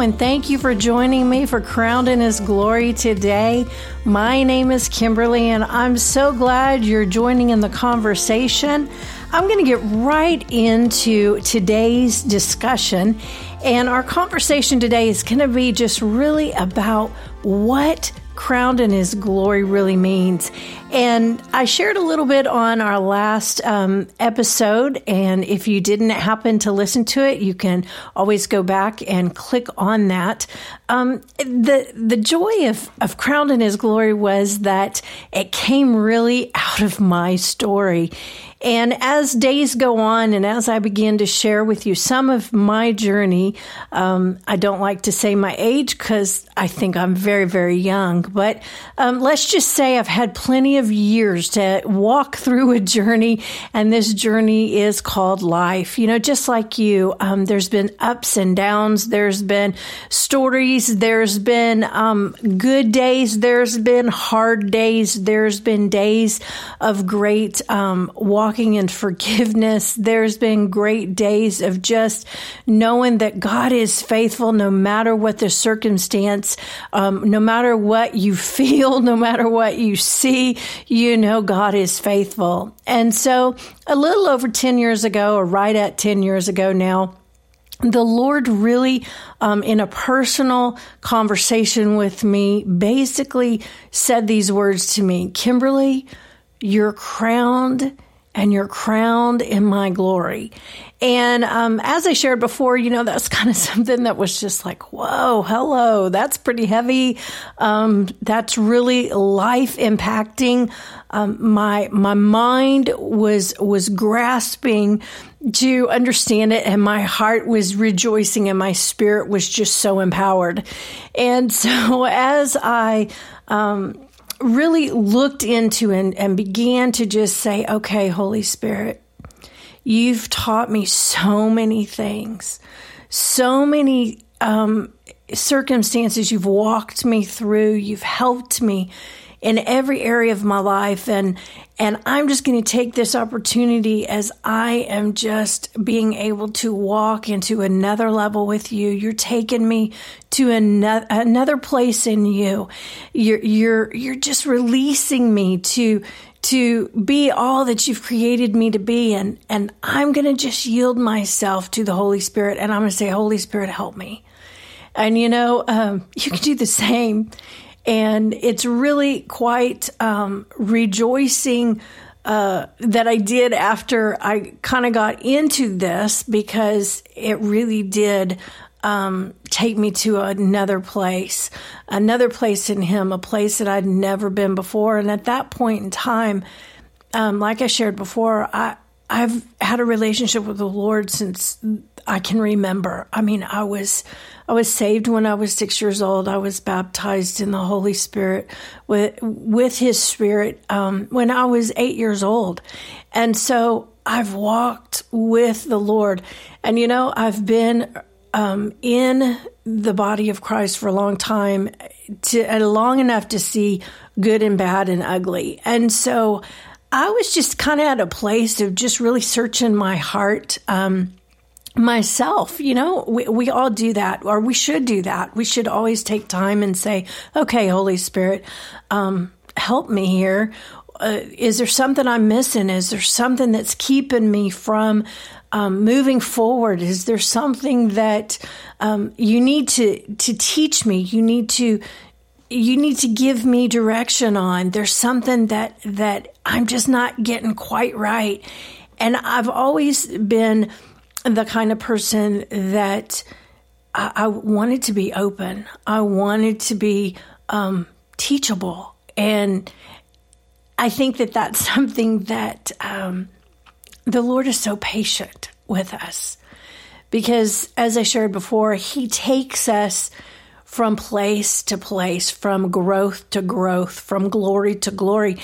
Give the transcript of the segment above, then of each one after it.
and thank you for joining me for Crowned in His Glory today. My name is Kimberly, and I'm so glad you're joining in the conversation. I'm going to get right into today's discussion, and our conversation today is going to be just really about what crowned in his glory really means. And I shared a little bit on our last um, episode. And if you didn't happen to listen to it, you can always go back and click on that. Um, the the joy of, of crowned in his glory was that it came really out of my story. And as days go on, and as I begin to share with you some of my journey, um, I don't like to say my age because I think I'm very, very young. But um, let's just say I've had plenty of years to walk through a journey, and this journey is called life. You know, just like you, um, there's been ups and downs. There's been stories. There's been um, good days. There's been hard days. There's been days of great um, walk walking in forgiveness. There's been great days of just knowing that God is faithful no matter what the circumstance, um, no matter what you feel, no matter what you see, you know God is faithful. And so a little over 10 years ago, or right at 10 years ago now, the Lord really, um, in a personal conversation with me, basically said these words to me Kimberly, you're crowned and you're crowned in my glory. And um, as I shared before, you know, that's kind of something that was just like, whoa, hello, that's pretty heavy. Um, that's really life impacting. Um, my my mind was was grasping to understand it, and my heart was rejoicing, and my spirit was just so empowered. And so as I um, really looked into and, and began to just say, okay, Holy Spirit, you've taught me so many things, so many um, circumstances you've walked me through, you've helped me in every area of my life. And and I'm just going to take this opportunity as I am just being able to walk into another level with you. You're taking me to another another place in you. You're you're you're just releasing me to to be all that you've created me to be and and I'm going to just yield myself to the Holy Spirit and I'm going to say Holy Spirit help me. And you know, um, you can do the same and it's really quite um, rejoicing uh, that I did after I kind of got into this because it really did um, take me to another place, another place in Him, a place that I'd never been before. And at that point in time, um, like I shared before, I I've had a relationship with the Lord since I can remember. I mean, I was I was saved when I was six years old. I was baptized in the Holy Spirit with with His Spirit um, when I was eight years old, and so I've walked with the Lord. And you know, I've been um, in the body of Christ for a long time, to uh, long enough to see good and bad and ugly, and so. I was just kind of at a place of just really searching my heart. Um, myself you know we, we all do that or we should do that. We should always take time and say okay holy spirit um, help me here. Uh, is there something i'm missing? Is there something that's keeping me from um, moving forward? Is there something that um, you need to to teach me? You need to you need to give me direction on. There's something that that i'm just not getting quite right. And i've always been the kind of person that I, I wanted to be open. I wanted to be um, teachable. And I think that that's something that um, the Lord is so patient with us. Because as I shared before, He takes us from place to place, from growth to growth, from glory to glory.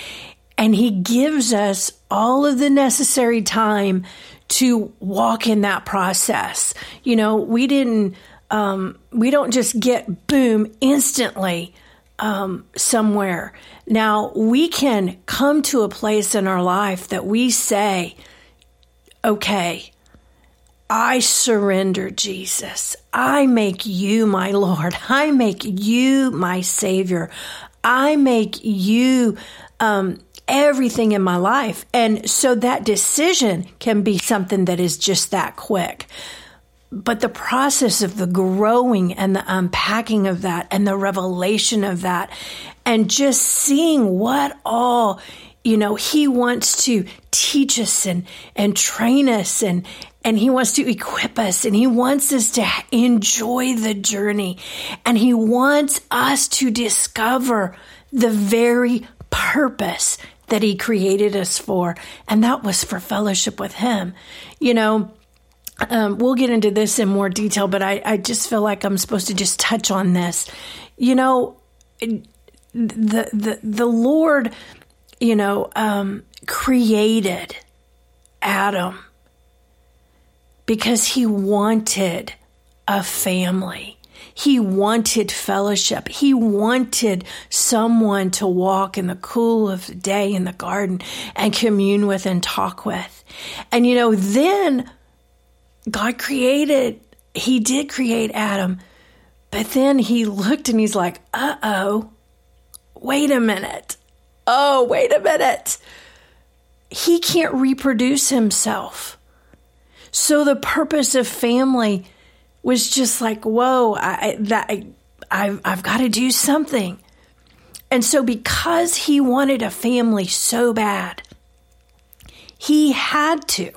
And He gives us all of the necessary time to walk in that process. You know, we didn't, um, we don't just get boom instantly um, somewhere. Now, we can come to a place in our life that we say, okay, I surrender, Jesus. I make you my Lord. I make you my Savior. I make you um, everything in my life. And so that decision can be something that is just that quick. But the process of the growing and the unpacking of that and the revelation of that and just seeing what all you know he wants to teach us and and train us and and he wants to equip us and he wants us to enjoy the journey and he wants us to discover the very purpose that he created us for and that was for fellowship with him you know um, we'll get into this in more detail but I, I just feel like i'm supposed to just touch on this you know the the the lord you know, um, created Adam because he wanted a family. He wanted fellowship. He wanted someone to walk in the cool of the day in the garden and commune with and talk with. And you know, then God created, He did create Adam, but then He looked and He's like, uh oh, wait a minute oh, wait a minute. He can't reproduce himself. So the purpose of family was just like, whoa, I, that, I, I've, I've got to do something. And so, because he wanted a family so bad, he had to.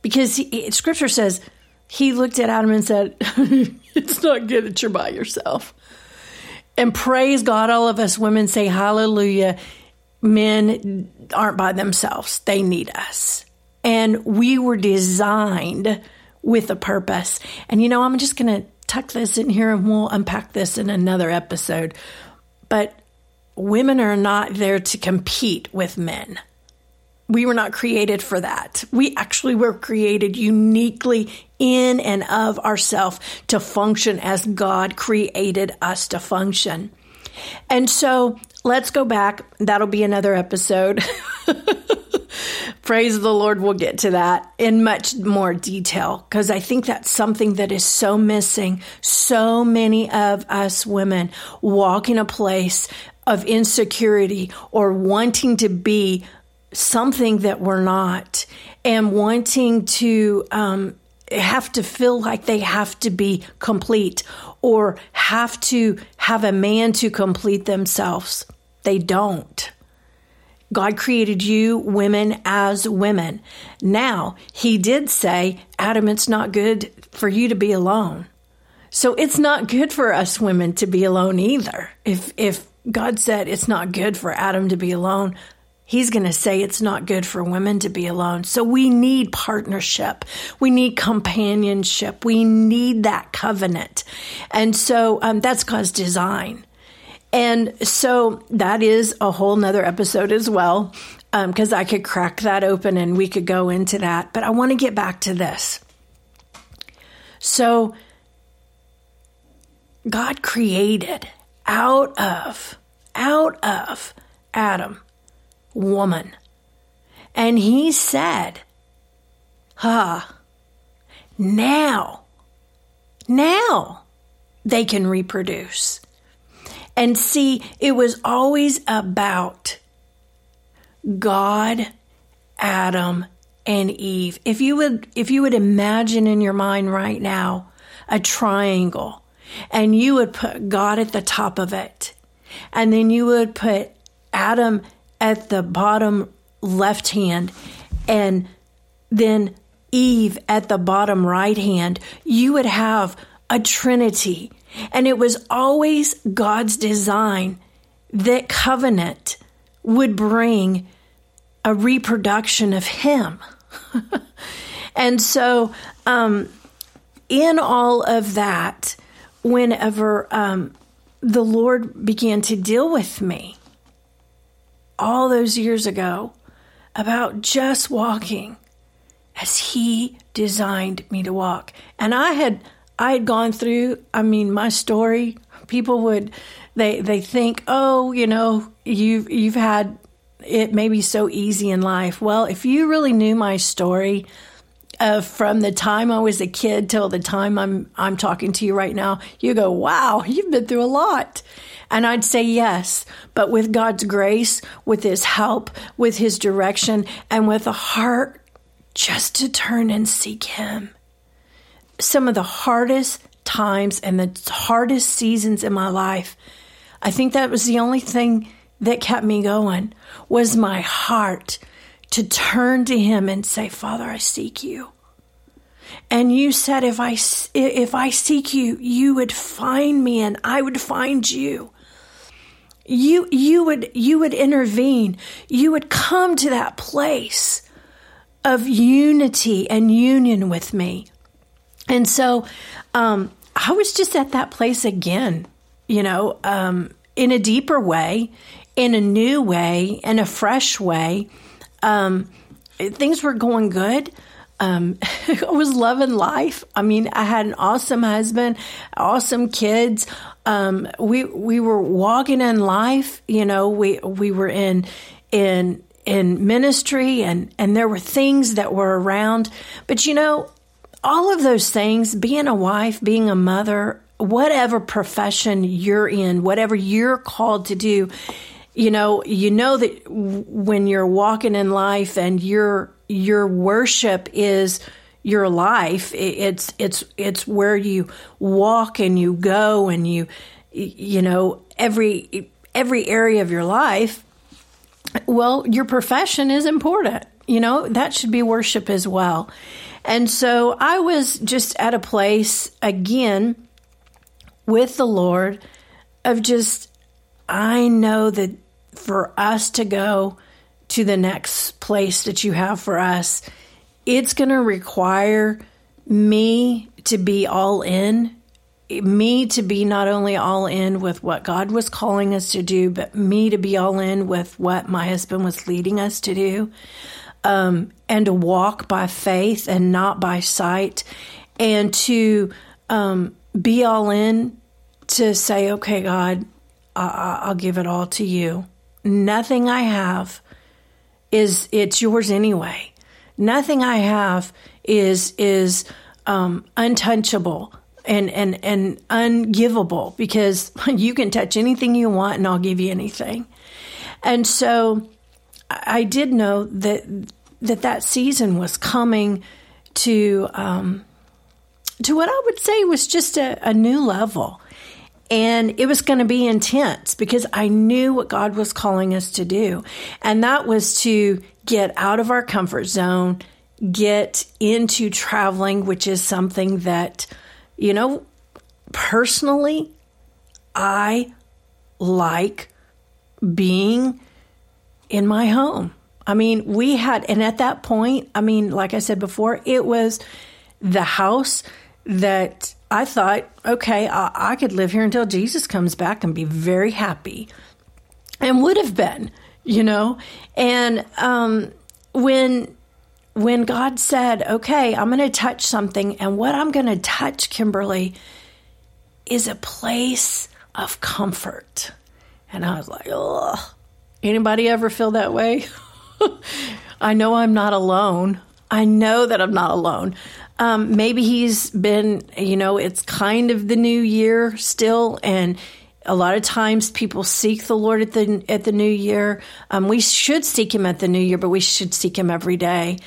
Because he, scripture says he looked at Adam and said, It's not good that you're by yourself. And praise God, all of us women say hallelujah. Men aren't by themselves, they need us. And we were designed with a purpose. And you know, I'm just going to tuck this in here and we'll unpack this in another episode. But women are not there to compete with men. We were not created for that. We actually were created uniquely in and of ourselves to function as God created us to function. And so let's go back. That'll be another episode. Praise the Lord, we'll get to that in much more detail because I think that's something that is so missing. So many of us women walk in a place of insecurity or wanting to be something that we're not and wanting to um, have to feel like they have to be complete or have to have a man to complete themselves. They don't. God created you women as women. Now, He did say, Adam, it's not good for you to be alone. So it's not good for us women to be alone either. If, if God said it's not good for Adam to be alone, He's going to say it's not good for women to be alone. So we need partnership. We need companionship. We need that covenant. And so um, that's God's design. And so that is a whole nother episode as well, because um, I could crack that open and we could go into that. But I want to get back to this. So God created out of, out of Adam woman. And he said, Ha, now, now they can reproduce. And see, it was always about God, Adam, and Eve. If you would if you would imagine in your mind right now a triangle and you would put God at the top of it and then you would put Adam at the bottom left hand and then Eve at the bottom right hand, you would have a trinity. And it was always God's design that covenant would bring a reproduction of Him. and so, um, in all of that, whenever um, the Lord began to deal with me, all those years ago about just walking as he designed me to walk. And I had I had gone through, I mean, my story, people would they they think, "Oh, you know, you've you've had it maybe so easy in life." Well, if you really knew my story, uh, from the time I was a kid till the time I'm I'm talking to you right now, you go, "Wow, you've been through a lot." And I'd say yes, but with God's grace, with His help, with His direction, and with a heart just to turn and seek Him. Some of the hardest times and the hardest seasons in my life, I think that was the only thing that kept me going was my heart to turn to him and say, Father, I seek you. And you said, if I, if I seek you, you would find me and I would find you. You, you would, you would intervene. You would come to that place of unity and union with me. And so, um, I was just at that place again, you know, um, in a deeper way, in a new way, in a fresh way. Um, things were going good. Um, I was loving life. I mean, I had an awesome husband, awesome kids. Um, we we were walking in life. You know, we we were in in in ministry, and and there were things that were around. But you know, all of those things, being a wife, being a mother, whatever profession you're in, whatever you're called to do, you know, you know that when you're walking in life and your your worship is your life, it's it's it's where you walk and you go and you you know every every area of your life. Well, your profession is important. You know, that should be worship as well. And so I was just at a place again with the Lord of just, I know that for us to go to the next place that you have for us, it's going to require me to be all in, me to be not only all in with what God was calling us to do, but me to be all in with what my husband was leading us to do, um, and to walk by faith and not by sight, and to um, be all in to say, okay, God, I- I'll give it all to you nothing I have is it's yours anyway. Nothing I have is is um, untouchable and and and ungivable because you can touch anything you want and I'll give you anything. And so I did know that that that season was coming to um, to what I would say was just a, a new level. And it was going to be intense because I knew what God was calling us to do. And that was to get out of our comfort zone, get into traveling, which is something that, you know, personally, I like being in my home. I mean, we had, and at that point, I mean, like I said before, it was the house that I thought, okay, I, I could live here until Jesus comes back and be very happy, and would have been, you know. And um, when when God said, okay, I'm going to touch something, and what I'm going to touch, Kimberly, is a place of comfort. And I was like, oh, anybody ever feel that way? I know I'm not alone. I know that I'm not alone. Um, maybe he's been, you know, it's kind of the new year still, and a lot of times people seek the Lord at the at the new year. Um, we should seek Him at the new year, but we should seek Him every day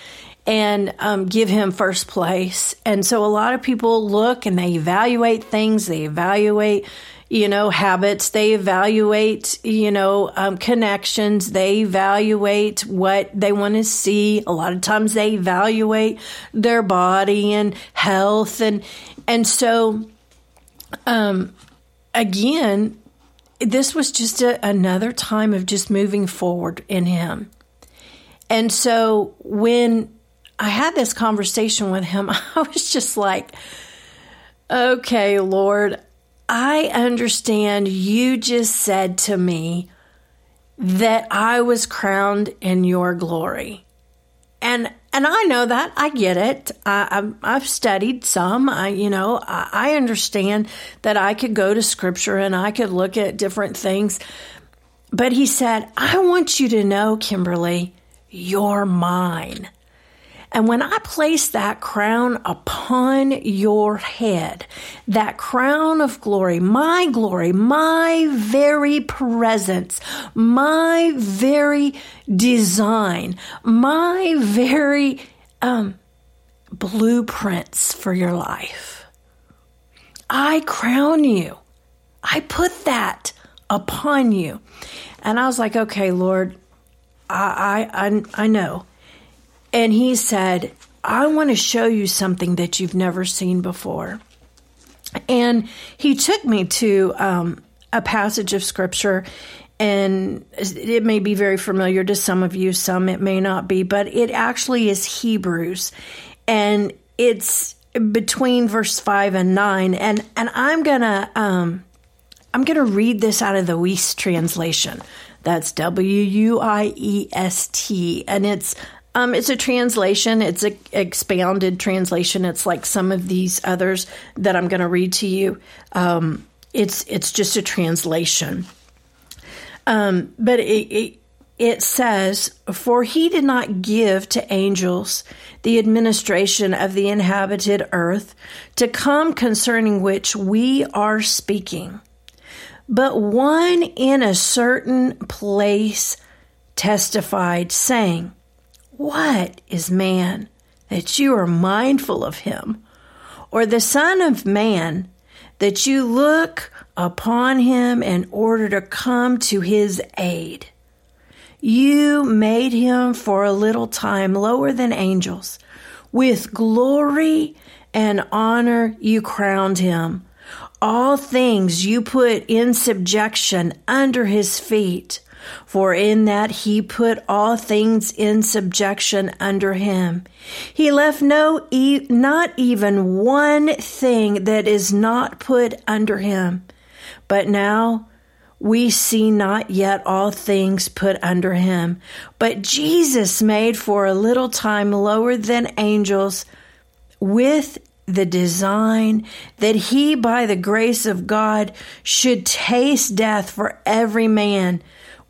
and um, give Him first place. And so a lot of people look and they evaluate things. They evaluate you know, habits. They evaluate, you know, um, connections. They evaluate what they want to see. A lot of times they evaluate their body and health. And, and so, um, again, this was just a, another time of just moving forward in Him. And so when I had this conversation with Him, I was just like, okay, Lord, I understand you just said to me that I was crowned in your glory. And and I know that I get it. I, I have studied some. I, you know, I, I understand that I could go to scripture and I could look at different things. But he said, I want you to know, Kimberly, you're mine. And when I place that crown upon your head, that crown of glory, my glory, my very presence, my very design, my very um, blueprints for your life, I crown you. I put that upon you. And I was like, okay, Lord, I, I, I, know. And he said, I want to show you something that you've never seen before. And he took me to um, a passage of scripture, and it may be very familiar to some of you, some it may not be, but it actually is Hebrews. And it's between verse 5 and 9. And, and I'm going to. Um, I'm going to read this out of the Wuest translation. That's W U I E S T, and it's um, it's a translation. It's an expounded translation. It's like some of these others that I'm going to read to you. Um, it's it's just a translation, um, but it, it it says, "For he did not give to angels the administration of the inhabited earth, to come concerning which we are speaking." But one in a certain place testified, saying, What is man that you are mindful of him? Or the Son of Man that you look upon him in order to come to his aid? You made him for a little time lower than angels. With glory and honor you crowned him all things you put in subjection under his feet. For in that he put all things in subjection under him. He left no, e- not even one thing that is not put under him. But now we see not yet all things put under him. But Jesus made for a little time lower than angels with the design that he, by the grace of God, should taste death for every man.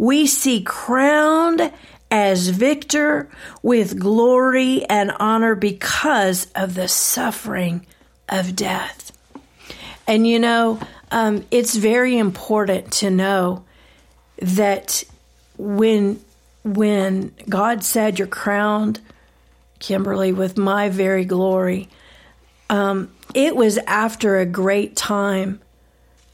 We see crowned as victor with glory and honor because of the suffering of death. And you know, um, it's very important to know that when when God said you're crowned, Kimberly, with my very glory, um, it was after a great time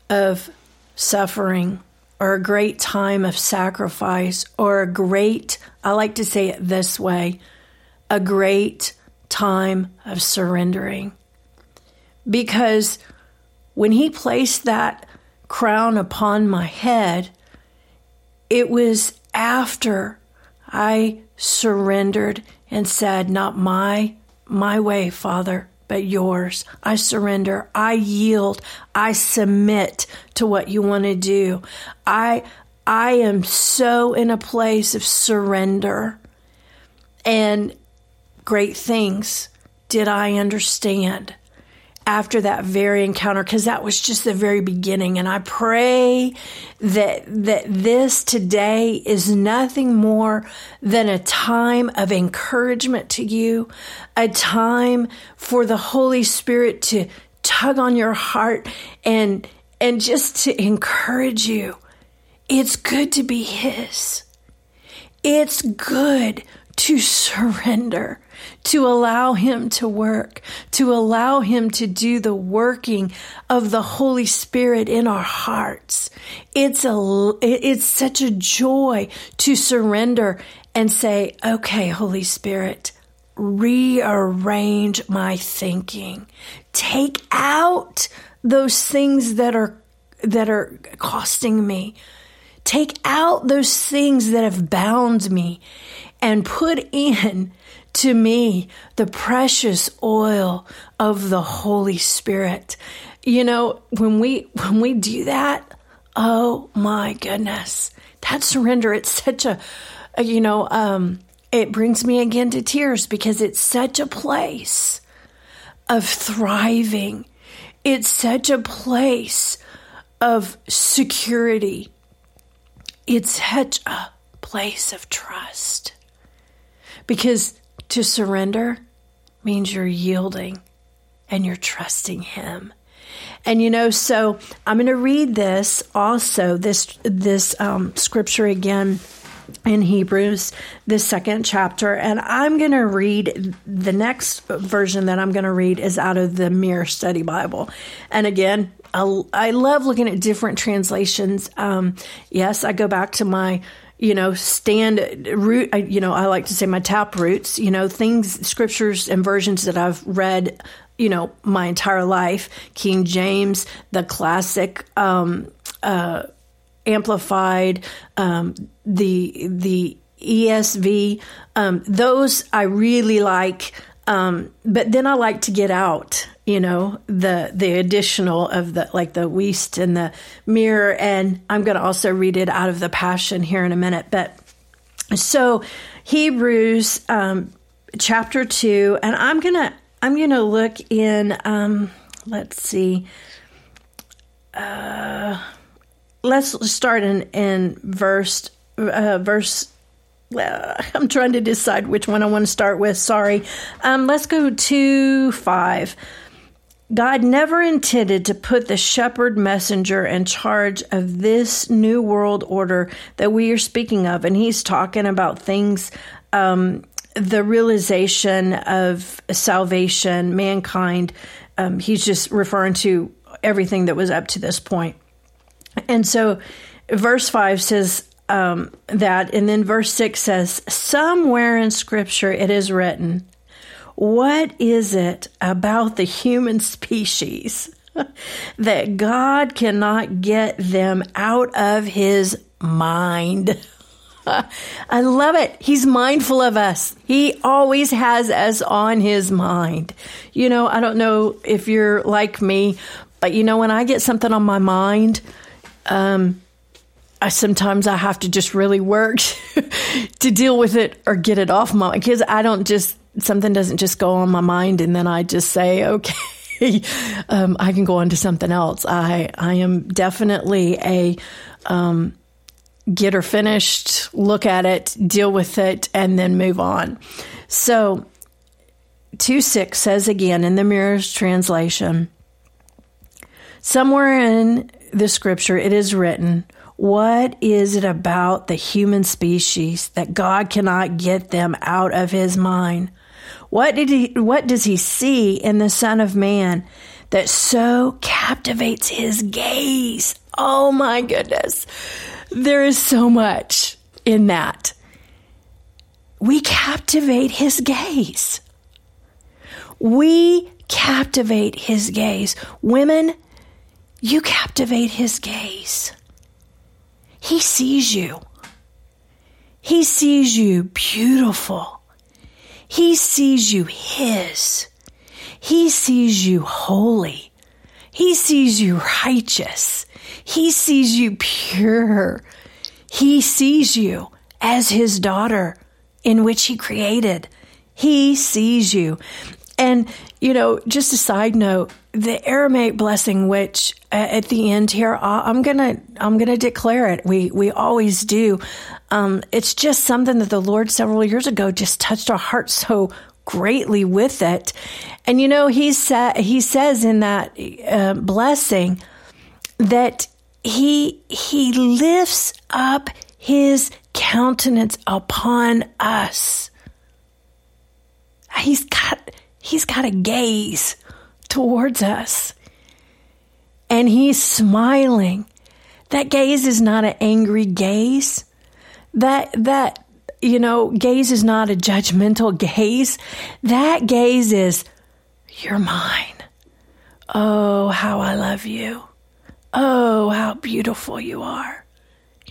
of suffering or a great time of sacrifice or a great, I like to say it this way, a great time of surrendering. Because when he placed that crown upon my head, it was after I surrendered and said, Not my my way, Father, but yours. I surrender. I yield. I submit to what you want to do. I I am so in a place of surrender. And great things did I understand after that very encounter because that was just the very beginning. And I pray that that this today is nothing more than a time of encouragement to you a time for the Holy Spirit to tug on your heart and and just to encourage you. It's good to be his. It's good to surrender to allow Him to work, to allow Him to do the working of the Holy Spirit in our hearts. It's a, it's such a joy to surrender and say, okay, Holy Spirit, rearrange my thinking. Take out those things that are, that are costing me. Take out those things that have bound me and put in to me the precious oil of the Holy Spirit. You know, when we when we do that, oh my goodness, that surrender, it's such a, a you know, um, it brings me again to tears because it's such a place of thriving. It's such a place of security. It's such a place of trust. Because To surrender means you're yielding and you're trusting Him. And you know, so I'm going to read this also this this um, scripture again in Hebrews, the second chapter, and I'm going to read the next version that I'm going to read is out of the Mirror Study Bible. And again, I, I love looking at different translations. Um, yes, I go back to my you know, stand root, you know, I like to say my tap roots, you know, things, scriptures and versions that I've read, you know, my entire life. King James, the classic, um, uh, amplified, um, the, the ESV, um, those I really like. Um, but then I like to get out, you know, the the additional of the like the Wuest and the mirror, and I'm going to also read it out of the Passion here in a minute. But so Hebrews um, chapter two, and I'm gonna I'm gonna look in. Um, let's see. Uh, let's start in in verse uh, verse uh, I'm trying to decide which one I want to start with. Sorry. Um, let's go to five. God never intended to put the shepherd messenger in charge of this new world order that we are speaking of. And he's talking about things, um, the realization of salvation, mankind. Um, he's just referring to everything that was up to this point. And so, verse 5 says, um, that. And then verse 6 says, Somewhere in Scripture it is written, What is it about the human species that God cannot get them out of his mind? I love it. He's mindful of us. He always has us on his mind. You know, I don't know if you're like me, but you know, when I get something on my mind, um, I sometimes I have to just really work to deal with it or get it off my mind, because I don't just something doesn't just go on my mind and then I just say okay um, I can go on to something else. I I am definitely a um, get her finished, look at it, deal with it, and then move on. So two six says again in the Mirror's translation. Somewhere in the scripture it is written what is it about the human species that God cannot get them out of his mind? What did he what does he see in the son of man that so captivates his gaze? Oh my goodness. There is so much in that. We captivate his gaze. We captivate his gaze. Women, you captivate his gaze. He sees you. He sees you beautiful. He sees you His. He sees you holy. He sees you righteous. He sees you pure. He sees you as His daughter in which He created. He sees you. And, you know, just a side note, the Aramaic blessing, which uh, at the end here, I'm gonna I'm gonna declare it. We we always do. Um, it's just something that the Lord several years ago just touched our hearts so greatly with it. And you know, he said he says in that uh, blessing that he he lifts up his countenance upon us. He's got he's got a gaze towards us. And he's smiling. That gaze is not an angry gaze. That, that, you know, gaze is not a judgmental gaze. That gaze is, you're mine. Oh, how I love you. Oh, how beautiful you are.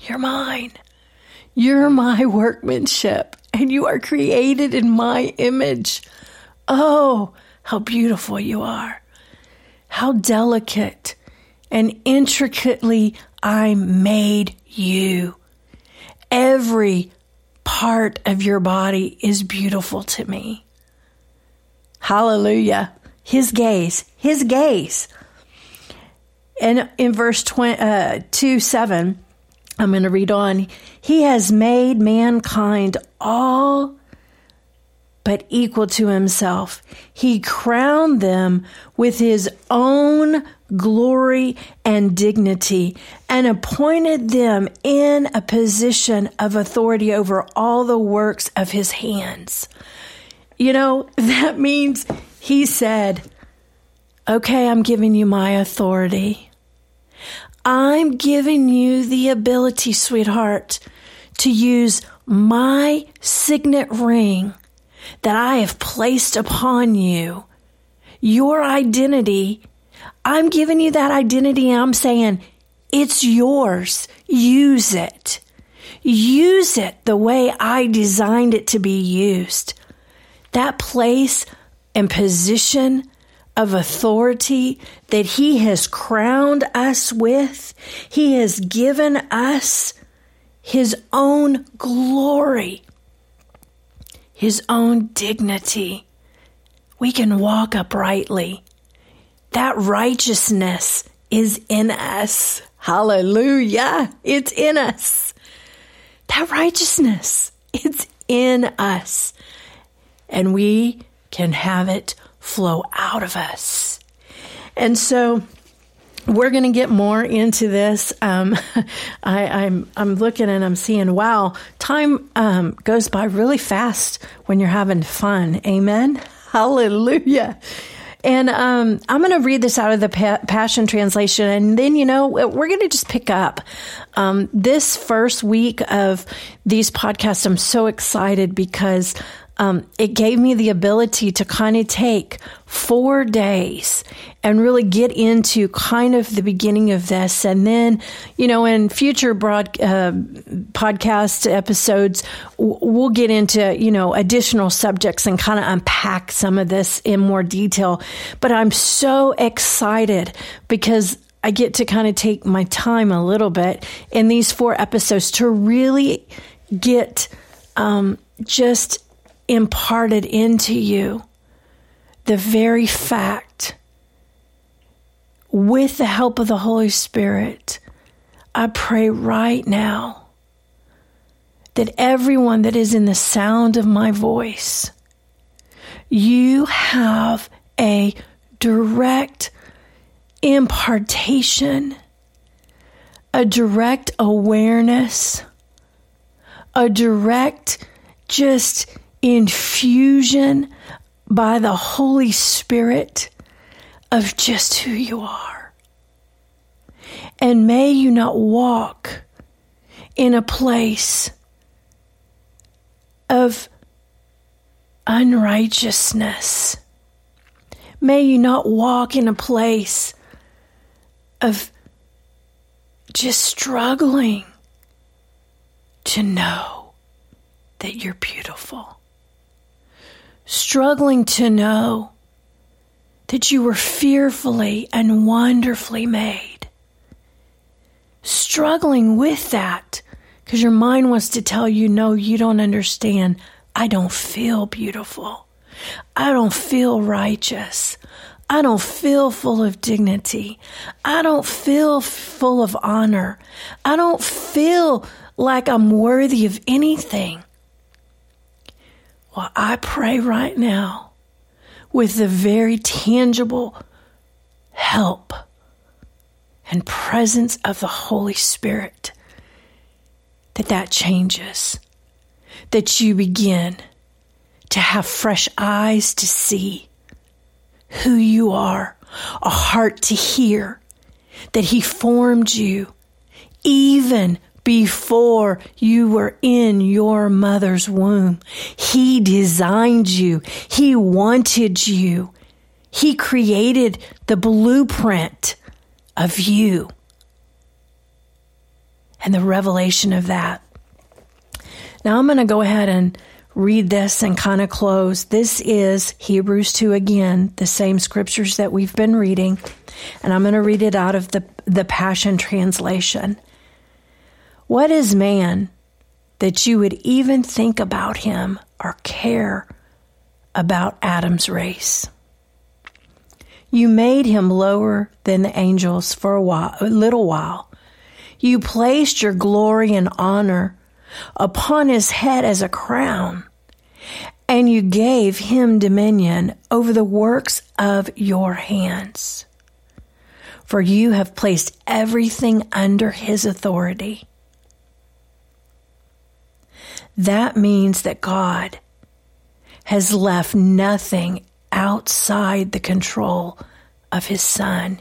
You're mine. You're my workmanship, and you are created in my image. Oh, how beautiful you are. How delicate and intricately I made you. Every part of your body is beautiful to me. Hallelujah. His gaze, his gaze. And in verse 20, uh, 2 7, I'm going to read on. He has made mankind all but equal to himself. He crowned them with his own glory and dignity and appointed them in a position of authority over all the works of his hands. You know, that means he said, Okay, I'm giving you my authority. I'm giving you the ability, sweetheart, to use my signet ring that I have placed upon you, your identity, I'm giving you that identity and I'm saying, it's yours. Use it. Use it the way I designed it to be used. That place and position of authority that He has crowned us with, He has given us His own glory his own dignity. We can walk uprightly. That righteousness is in us. Hallelujah. It's in us. That righteousness, it's in us. And we can have it flow out of us. And so we're going to get more into this. Um, I, am I'm, I'm looking and I'm seeing, wow, time um, goes by really fast when you're having fun. Amen. Hallelujah. And um, I'm going to read this out of the pa- Passion Translation, and then you know we're going to just pick up um, this first week of these podcasts. I'm so excited because um, it gave me the ability to kind of take four days and really get into kind of the beginning of this. And then, you know, in future broad uh, podcast episodes, we'll get into, you know, additional subjects and kind of unpack some of this in more detail. But I'm so excited because I get to kind of take my time a little bit in these four episodes to really get um, just imparted into you the very fact, with the help of the Holy Spirit, I pray right now that everyone that is in the sound of my voice, you have a direct impartation, a direct awareness, a direct just infusion by the Holy Spirit of just who you are. And may you not walk in a place of unrighteousness. May you not walk in a place of just struggling to know that you're beautiful struggling to know that you were fearfully and wonderfully made. Struggling with that because your mind wants to tell you, no, you don't understand. I don't feel beautiful. I don't feel righteous. I don't feel full of dignity. I don't feel full of honor. I don't feel like I'm worthy of anything. Well, I pray right now with the very tangible help and presence of the Holy Spirit that that changes, that you begin to have fresh eyes to see who you are, a heart to hear that He formed you even before you were in your mother's womb. He designed you. He wanted you. He created the blueprint of you. And the revelation of that. Now I'm going to go ahead and read this and kind of close. This is Hebrews 2 again, the same scriptures that we've been reading. And I'm going to read it out of the, the Passion Translation. What is man that you would even think about him or care about Adam's race? You made him lower than the angels for a while, a little while. You placed your glory and honor upon his head as a crown. and you gave him dominion over the works of your hands. For you have placed everything under his authority. That means that God has left nothing outside the control of his son.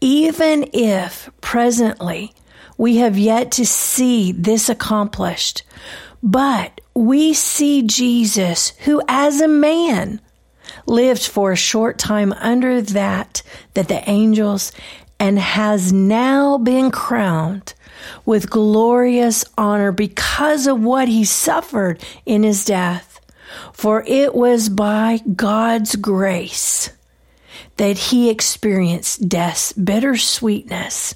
Even if presently we have yet to see this accomplished, but we see Jesus, who as a man lived for a short time under that that the angels and has now been crowned with glorious honor because of what he suffered in his death. For it was by God's grace that he experienced death's bitter sweetness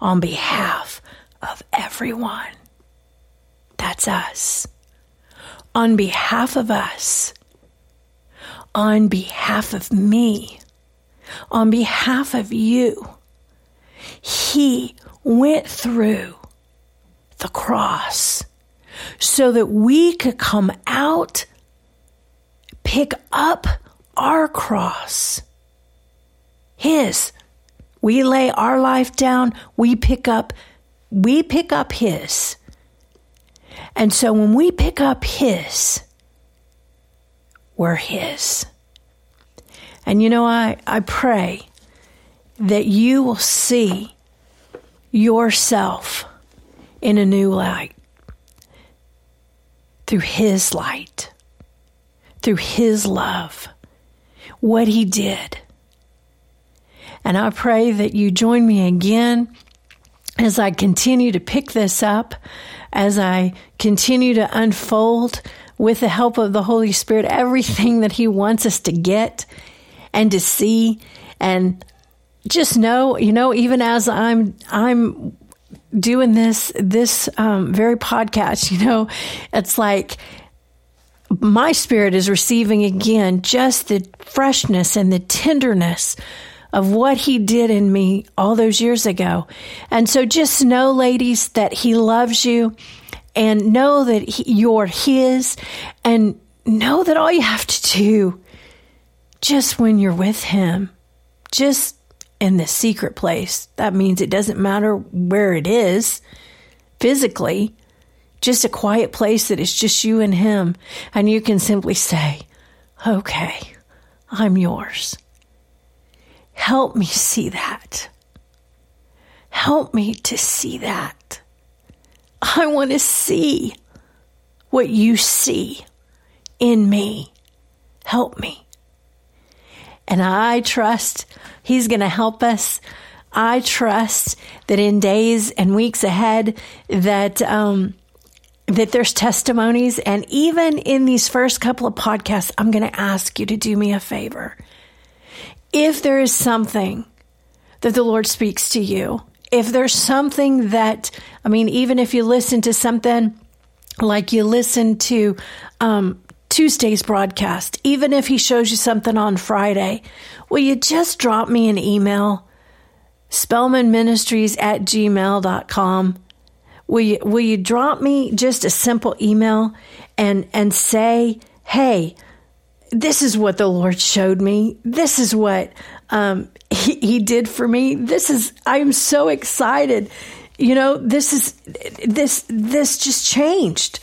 on behalf of everyone. That's us. On behalf of us. On behalf of me. On behalf of you. He went through the cross so that we could come out, pick up our cross. His. We lay our life down, we pick up we pick up his. And so when we pick up his, we're his. And you know, I, I pray that you will see yourself in a new light through his light, through his love, what he did. And I pray that you join me again as I continue to pick this up, as I continue to unfold with the help of the Holy Spirit everything that He wants us to get and to see and just know, you know, even as I'm I'm doing this this um, very podcast, you know, it's like my spirit is receiving again just the freshness and the tenderness of what he did in me all those years ago. And so just know, ladies, that he loves you and know that he, you're his and know that all you have to do just when you're with him, just in the secret place, that means it doesn't matter where it is physically, just a quiet place that is just you and him. And you can simply say, okay, I'm yours. Help me see that. Help me to see that. I want to see what you see in me. Help me. And I trust He's going to help us. I trust that in days and weeks ahead that um, that there's testimonies, and even in these first couple of podcasts, I'm going to ask you to do me a favor if there is something that the Lord speaks to you, if there's something that, I mean, even if you listen to something like you listen to um, Tuesday's broadcast, even if He shows you something on Friday, will you just drop me an email? Spellmanministries at gmail.com. Will you, will you drop me just a simple email and, and say, hey, this is what the Lord showed me. This is what um, he, he did for me. This is, I'm so excited. You know, this is, this, this just changed.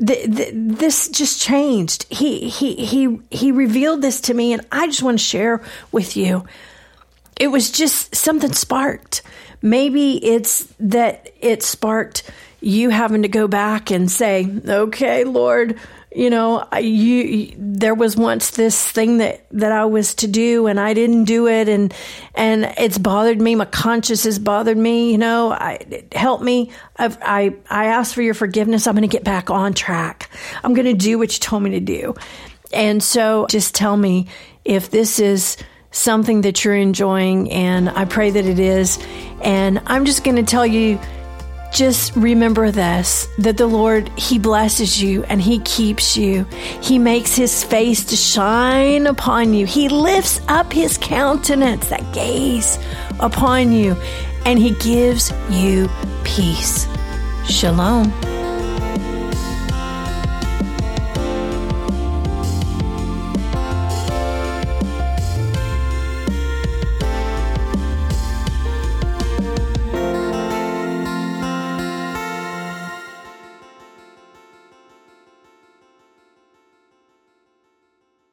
The, the, this just changed. He, he, he, he revealed this to me and I just want to share with you. It was just something sparked. Maybe it's that it sparked you having to go back and say, okay, Lord, you know, you there was once this thing that that I was to do and I didn't do it and and it's bothered me. My conscience has bothered me. You know, I help me. I've, I I ask for your forgiveness. I'm going to get back on track. I'm going to do what you told me to do. And so, just tell me if this is something that you're enjoying, and I pray that it is. And I'm just going to tell you just remember this that the Lord, He blesses you and He keeps you. He makes His face to shine upon you. He lifts up His countenance, that gaze upon you, and He gives you peace. Shalom.